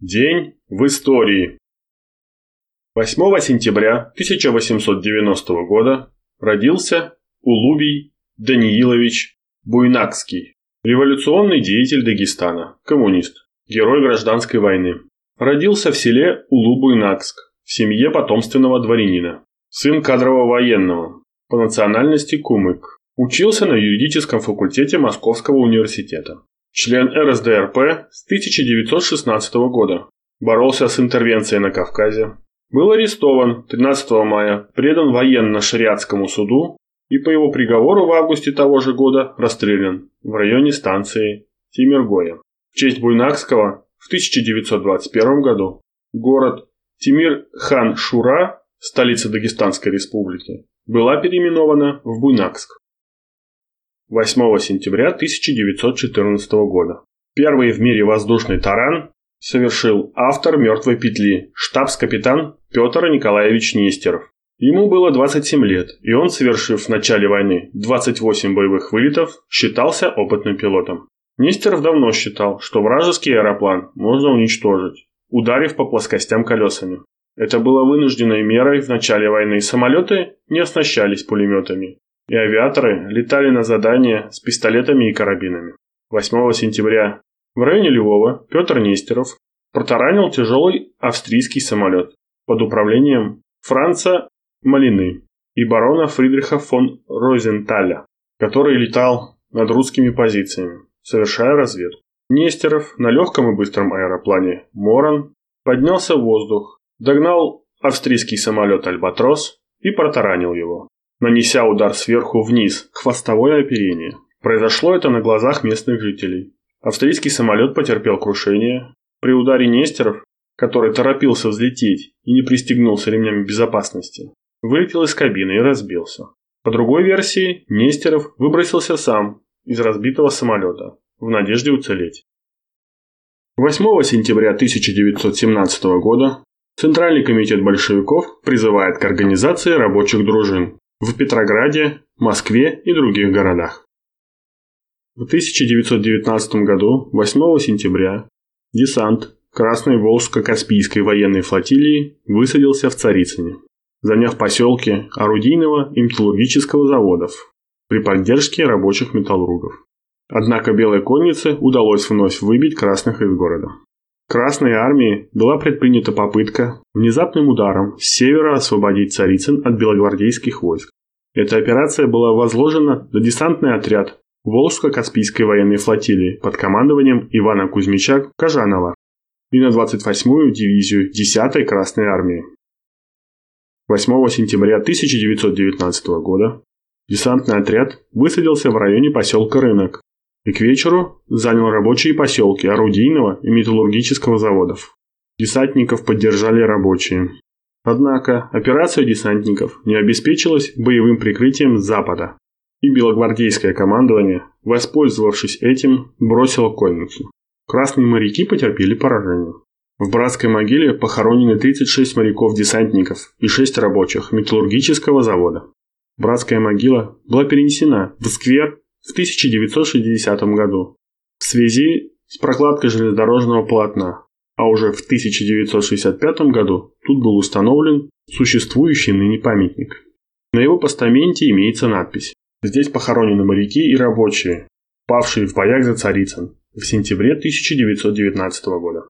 День в истории. 8 сентября 1890 года родился Улубий Даниилович Буйнакский, революционный деятель Дагестана, коммунист, герой гражданской войны. Родился в селе Улу-Буйнакск в семье потомственного дворянина, сын кадрового военного, по национальности кумык. Учился на юридическом факультете Московского университета. Член РСДРП с 1916 года. Боролся с интервенцией на Кавказе. Был арестован 13 мая, предан военно-шариатскому суду и по его приговору в августе того же года расстрелян в районе станции Тимиргоя. В честь Буйнакского в 1921 году город Тимир-хан Шура, столица Дагестанской республики, была переименована в Буйнакск. 8 сентября 1914 года. Первый в мире воздушный таран совершил автор «Мертвой петли» штабс-капитан Петр Николаевич Нестеров. Ему было 27 лет, и он, совершив в начале войны 28 боевых вылетов, считался опытным пилотом. Нестеров давно считал, что вражеский аэроплан можно уничтожить, ударив по плоскостям колесами. Это было вынужденной мерой в начале войны. Самолеты не оснащались пулеметами, и авиаторы летали на задания с пистолетами и карабинами. 8 сентября в районе Львова Петр Нестеров протаранил тяжелый австрийский самолет под управлением Франца Малины и барона Фридриха фон Розенталя, который летал над русскими позициями, совершая разведку. Нестеров на легком и быстром аэроплане «Моран» поднялся в воздух, догнал австрийский самолет «Альбатрос» и протаранил его нанеся удар сверху вниз, хвостовое оперение. Произошло это на глазах местных жителей. Австрийский самолет потерпел крушение. При ударе Нестеров, который торопился взлететь и не пристегнулся ремнями безопасности, вылетел из кабины и разбился. По другой версии, Нестеров выбросился сам из разбитого самолета в надежде уцелеть. 8 сентября 1917 года Центральный комитет большевиков призывает к организации рабочих дружин в Петрограде, Москве и других городах. В 1919 году, 8 сентября, десант Красной Волжско-Каспийской военной флотилии высадился в Царицыне, заняв поселки орудийного и металлургического заводов при поддержке рабочих металлургов. Однако Белой коннице удалось вновь выбить красных из города. Красной армии была предпринята попытка внезапным ударом с севера освободить Царицын от белогвардейских войск. Эта операция была возложена на десантный отряд Волжско-Каспийской военной флотилии под командованием Ивана Кузьмича Кажанова и на 28-ю дивизию 10-й Красной армии. 8 сентября 1919 года десантный отряд высадился в районе поселка Рынок и к вечеру занял рабочие поселки орудийного и металлургического заводов. Десантников поддержали рабочие. Однако операция десантников не обеспечилась боевым прикрытием с запада, и белогвардейское командование, воспользовавшись этим, бросило конницу. Красные моряки потерпели поражение. В братской могиле похоронены 36 моряков-десантников и 6 рабочих металлургического завода. Братская могила была перенесена в сквер в 1960 году в связи с прокладкой железнодорожного полотна, а уже в 1965 году тут был установлен существующий ныне памятник. На его постаменте имеется надпись «Здесь похоронены моряки и рабочие, павшие в боях за Царицын в сентябре 1919 года».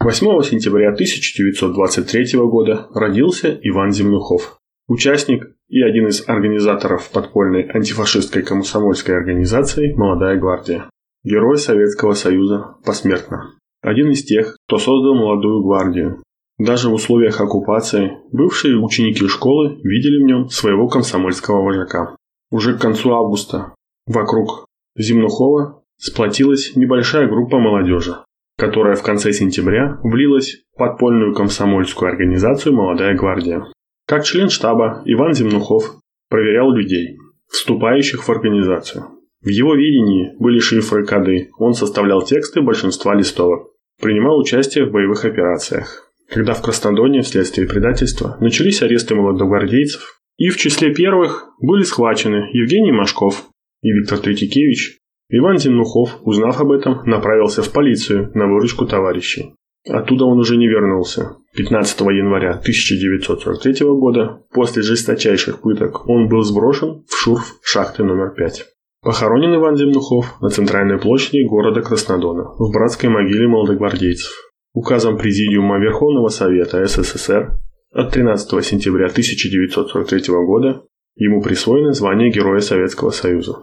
8 сентября 1923 года родился Иван Земнухов, участник и один из организаторов подпольной антифашистской комсомольской организации «Молодая гвардия». Герой Советского Союза посмертно. Один из тех, кто создал «Молодую гвардию». Даже в условиях оккупации бывшие ученики школы видели в нем своего комсомольского вожака. Уже к концу августа вокруг Земнухова сплотилась небольшая группа молодежи, которая в конце сентября влилась в подпольную комсомольскую организацию «Молодая гвардия». Как член штаба Иван Земнухов проверял людей, вступающих в организацию. В его видении были шифры, коды, он составлял тексты большинства листовок, принимал участие в боевых операциях. Когда в Краснодоне вследствие предательства начались аресты молодогвардейцев, и в числе первых были схвачены Евгений Машков и Виктор Третьякевич, Иван Земнухов, узнав об этом, направился в полицию на выручку товарищей. Оттуда он уже не вернулся. 15 января 1943 года, после жесточайших пыток, он был сброшен в шурф шахты номер 5. Похоронен Иван Земнухов на центральной площади города Краснодона, в братской могиле молодогвардейцев. Указом Президиума Верховного Совета СССР от 13 сентября 1943 года ему присвоено звание Героя Советского Союза.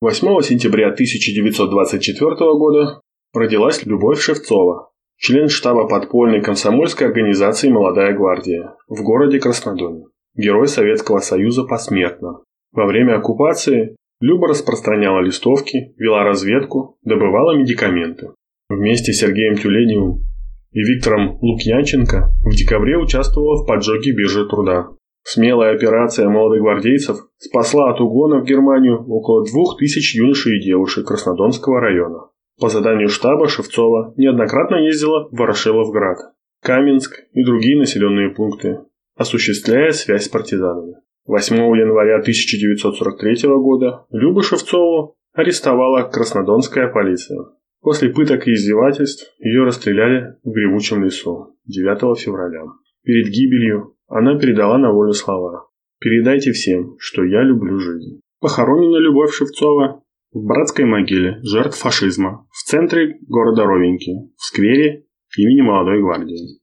8 сентября 1924 года родилась Любовь Шевцова, член штаба подпольной комсомольской организации «Молодая гвардия» в городе Краснодоне, герой Советского Союза посмертно. Во время оккупации Люба распространяла листовки, вела разведку, добывала медикаменты. Вместе с Сергеем Тюленевым и Виктором Лукьянченко в декабре участвовала в поджоге биржи труда. Смелая операция молодогвардейцев спасла от угона в Германию около двух тысяч юношей и девушек Краснодонского района. По заданию штаба Шевцова неоднократно ездила в Ворошиловград, Каменск и другие населенные пункты, осуществляя связь с партизанами. 8 января 1943 года Любу Шевцову арестовала Краснодонская полиция. После пыток и издевательств ее расстреляли в Гревучем лесу 9 февраля. Перед гибелью она передала на волю слова «Передайте всем, что я люблю жизнь». Похоронена Любовь Шевцова в братской могиле жертв фашизма в центре города Ровеньки, в сквере имени Молодой гвардии.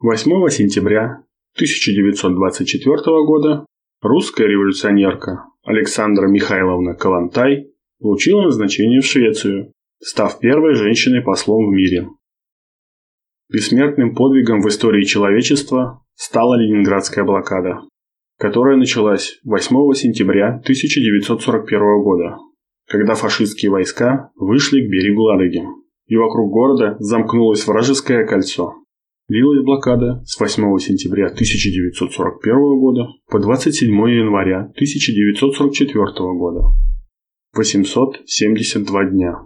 8 сентября 1924 года русская революционерка Александра Михайловна Калантай получила назначение в Швецию, став первой женщиной-послом в мире. Бессмертным подвигом в истории человечества стала Ленинградская блокада, которая началась 8 сентября 1941 года, когда фашистские войска вышли к берегу Ладоги, и вокруг города замкнулось вражеское кольцо. Длилась блокада с 8 сентября 1941 года по 27 января 1944 года. 872 дня.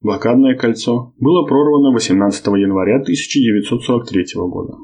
Блокадное кольцо было прорвано 18 января 1943 года.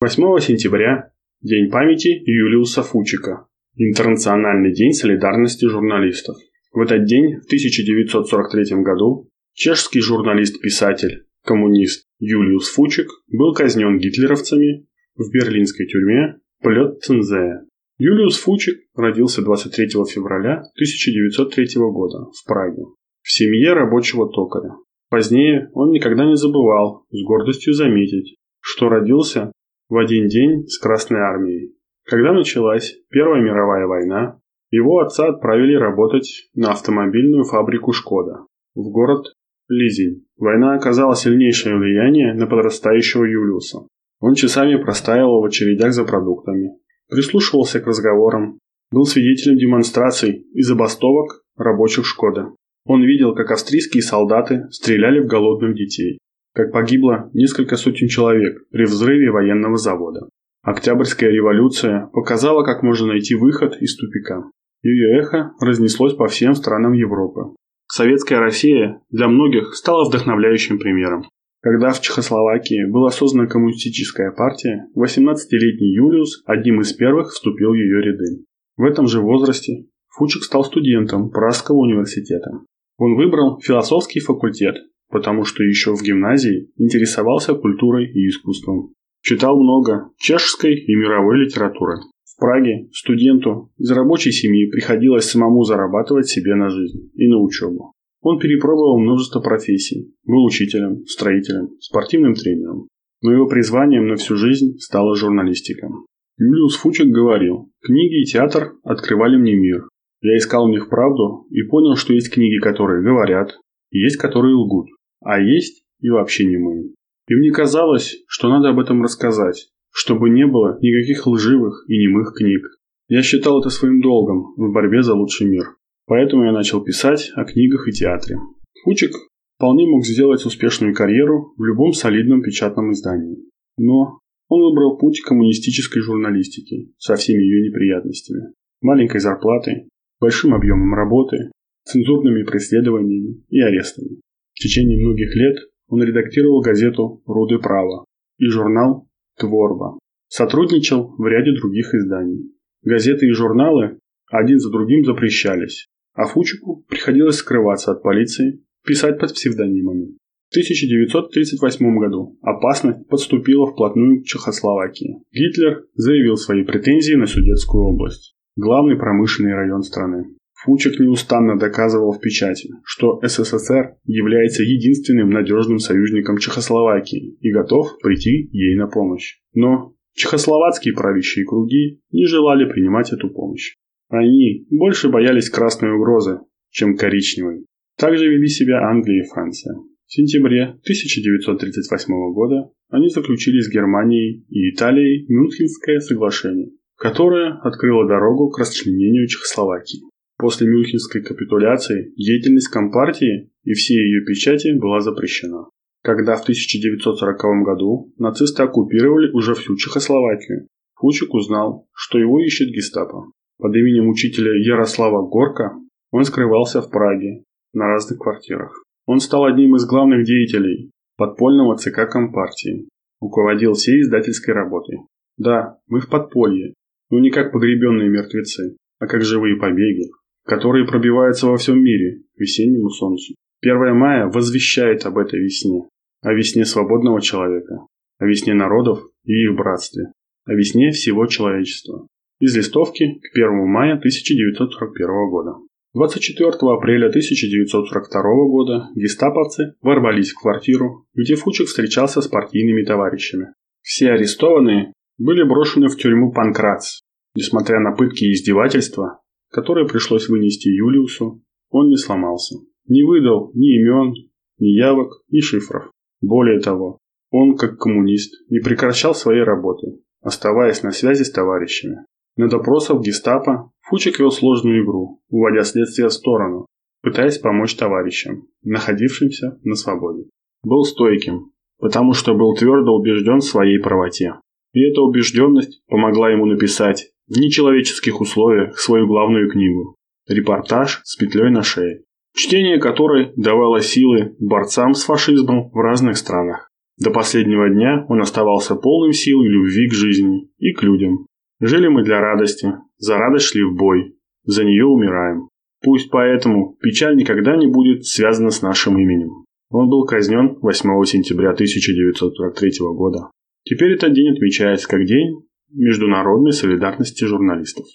8 сентября – День памяти Юлиуса Фучика, Интернациональный день солидарности журналистов. В этот день, в 1943 году, чешский журналист-писатель, коммунист Юлиус Фучик был казнен гитлеровцами в берлинской тюрьме Плёттензее. Юлиус Фучик родился 23 февраля 1903 года в Праге в семье рабочего токаря. Позднее он никогда не забывал с гордостью заметить, что родился в один день с Красной Армией. Когда началась Первая мировая война, его отца отправили работать на автомобильную фабрику «Шкода» в город Лизинь. Война оказала сильнейшее влияние на подрастающего Юлиуса. Он часами простаивал в очередях за продуктами, прислушивался к разговорам, был свидетелем демонстраций и забастовок рабочих «Шкода». Он видел, как австрийские солдаты стреляли в голодных детей, как погибло несколько сотен человек при взрыве военного завода. Октябрьская революция показала, как можно найти выход из тупика. Ее эхо разнеслось по всем странам Европы. Советская Россия для многих стала вдохновляющим примером. Когда в Чехословакии была создана коммунистическая партия, 18-летний Юлиус одним из первых вступил в ее ряды. В этом же возрасте Фучик стал студентом Пражского университета. Он выбрал философский факультет, потому что еще в гимназии интересовался культурой и искусством. Читал много чешской и мировой литературы. В Праге студенту из рабочей семьи приходилось самому зарабатывать себе на жизнь и на учебу. Он перепробовал множество профессий. Был учителем, строителем, спортивным тренером. Но его призванием на всю жизнь стала журналистика. Юлиус Фучек говорил, книги и театр открывали мне мир. Я искал в них правду и понял, что есть книги, которые говорят, и есть, которые лгут а есть и вообще не мы. И мне казалось, что надо об этом рассказать, чтобы не было никаких лживых и немых книг. Я считал это своим долгом в борьбе за лучший мир. Поэтому я начал писать о книгах и театре. Фучик вполне мог сделать успешную карьеру в любом солидном печатном издании. Но он выбрал путь коммунистической журналистики со всеми ее неприятностями. Маленькой зарплатой, большим объемом работы, цензурными преследованиями и арестами. В течение многих лет он редактировал газету «Руды права» и журнал «Творба». Сотрудничал в ряде других изданий. Газеты и журналы один за другим запрещались. а Фучику приходилось скрываться от полиции, писать под псевдонимами. В 1938 году опасность подступила вплотную к Чехословакии. Гитлер заявил свои претензии на Судетскую область, главный промышленный район страны. Фучик неустанно доказывал в печати, что СССР является единственным надежным союзником Чехословакии и готов прийти ей на помощь. Но чехословацкие правящие круги не желали принимать эту помощь. Они больше боялись красной угрозы, чем коричневой. Также вели себя Англия и Франция. В сентябре 1938 года они заключили с Германией и Италией Мюнхенское соглашение, которое открыло дорогу к расчленению Чехословакии. После Мюнхенской капитуляции деятельность Компартии и все ее печати была запрещена. Когда в 1940 году нацисты оккупировали уже всю Чехословакию, Фучик узнал, что его ищет гестапо. Под именем учителя Ярослава Горка он скрывался в Праге на разных квартирах. Он стал одним из главных деятелей подпольного ЦК Компартии, руководил всей издательской работой. Да, мы в подполье, но не как погребенные мертвецы, а как живые побеги, которые пробиваются во всем мире к весеннему солнцу. 1 мая возвещает об этой весне, о весне свободного человека, о весне народов и их братстве, о весне всего человечества. Из листовки к 1 мая 1941 года. 24 апреля 1942 года гестаповцы ворвались в квартиру, где Фучик встречался с партийными товарищами. Все арестованные были брошены в тюрьму Панкрац. Несмотря на пытки и издевательства, которые пришлось вынести Юлиусу, он не сломался. Не выдал ни имен, ни явок, ни шифров. Более того, он, как коммунист, не прекращал своей работы, оставаясь на связи с товарищами. На допросах гестапо Фучик вел сложную игру, уводя следствие в сторону, пытаясь помочь товарищам, находившимся на свободе. Был стойким, потому что был твердо убежден в своей правоте. И эта убежденность помогла ему написать нечеловеческих условиях свою главную книгу «Репортаж с петлей на шее», чтение которой давало силы борцам с фашизмом в разных странах. До последнего дня он оставался полным сил и любви к жизни и к людям, Жили мы для радости, за радость шли в бой, за нее умираем. Пусть поэтому печаль никогда не будет связана с нашим именем. Он был казнен 8 сентября 1943 года. Теперь этот день отмечается как День международной солидарности журналистов.